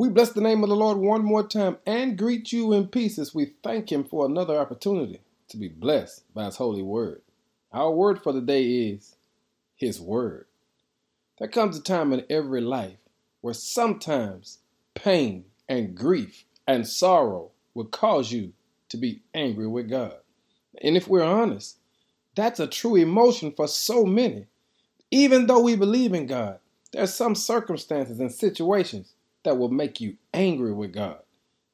We bless the name of the Lord one more time and greet you in peace as we thank Him for another opportunity to be blessed by His holy word. Our word for the day is His word. There comes a time in every life where sometimes pain and grief and sorrow will cause you to be angry with God. And if we're honest, that's a true emotion for so many. Even though we believe in God, there's some circumstances and situations that will make you angry with God.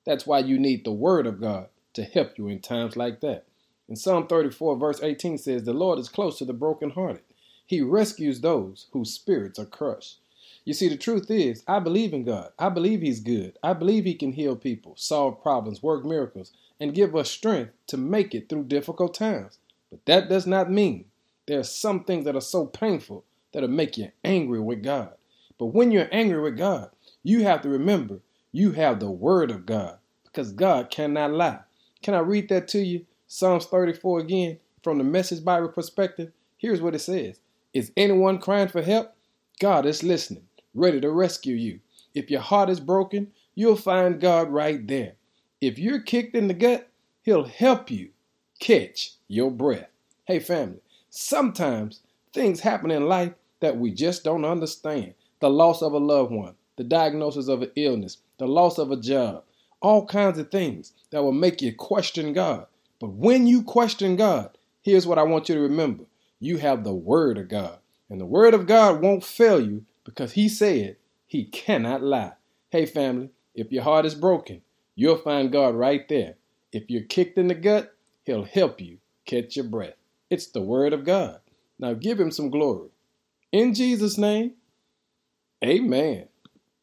That's why you need the Word of God to help you in times like that. In Psalm 34, verse 18 says, The Lord is close to the brokenhearted. He rescues those whose spirits are crushed. You see, the truth is, I believe in God. I believe He's good. I believe He can heal people, solve problems, work miracles, and give us strength to make it through difficult times. But that does not mean there are some things that are so painful that'll make you angry with God. But when you're angry with God, you have to remember you have the word of God because God cannot lie. Can I read that to you? Psalms 34 again from the Message Bible perspective. Here's what it says Is anyone crying for help? God is listening, ready to rescue you. If your heart is broken, you'll find God right there. If you're kicked in the gut, He'll help you catch your breath. Hey, family, sometimes things happen in life that we just don't understand. The loss of a loved one, the diagnosis of an illness, the loss of a job, all kinds of things that will make you question God. But when you question God, here's what I want you to remember you have the Word of God. And the Word of God won't fail you because He said He cannot lie. Hey, family, if your heart is broken, you'll find God right there. If you're kicked in the gut, He'll help you catch your breath. It's the Word of God. Now give Him some glory. In Jesus' name, amen.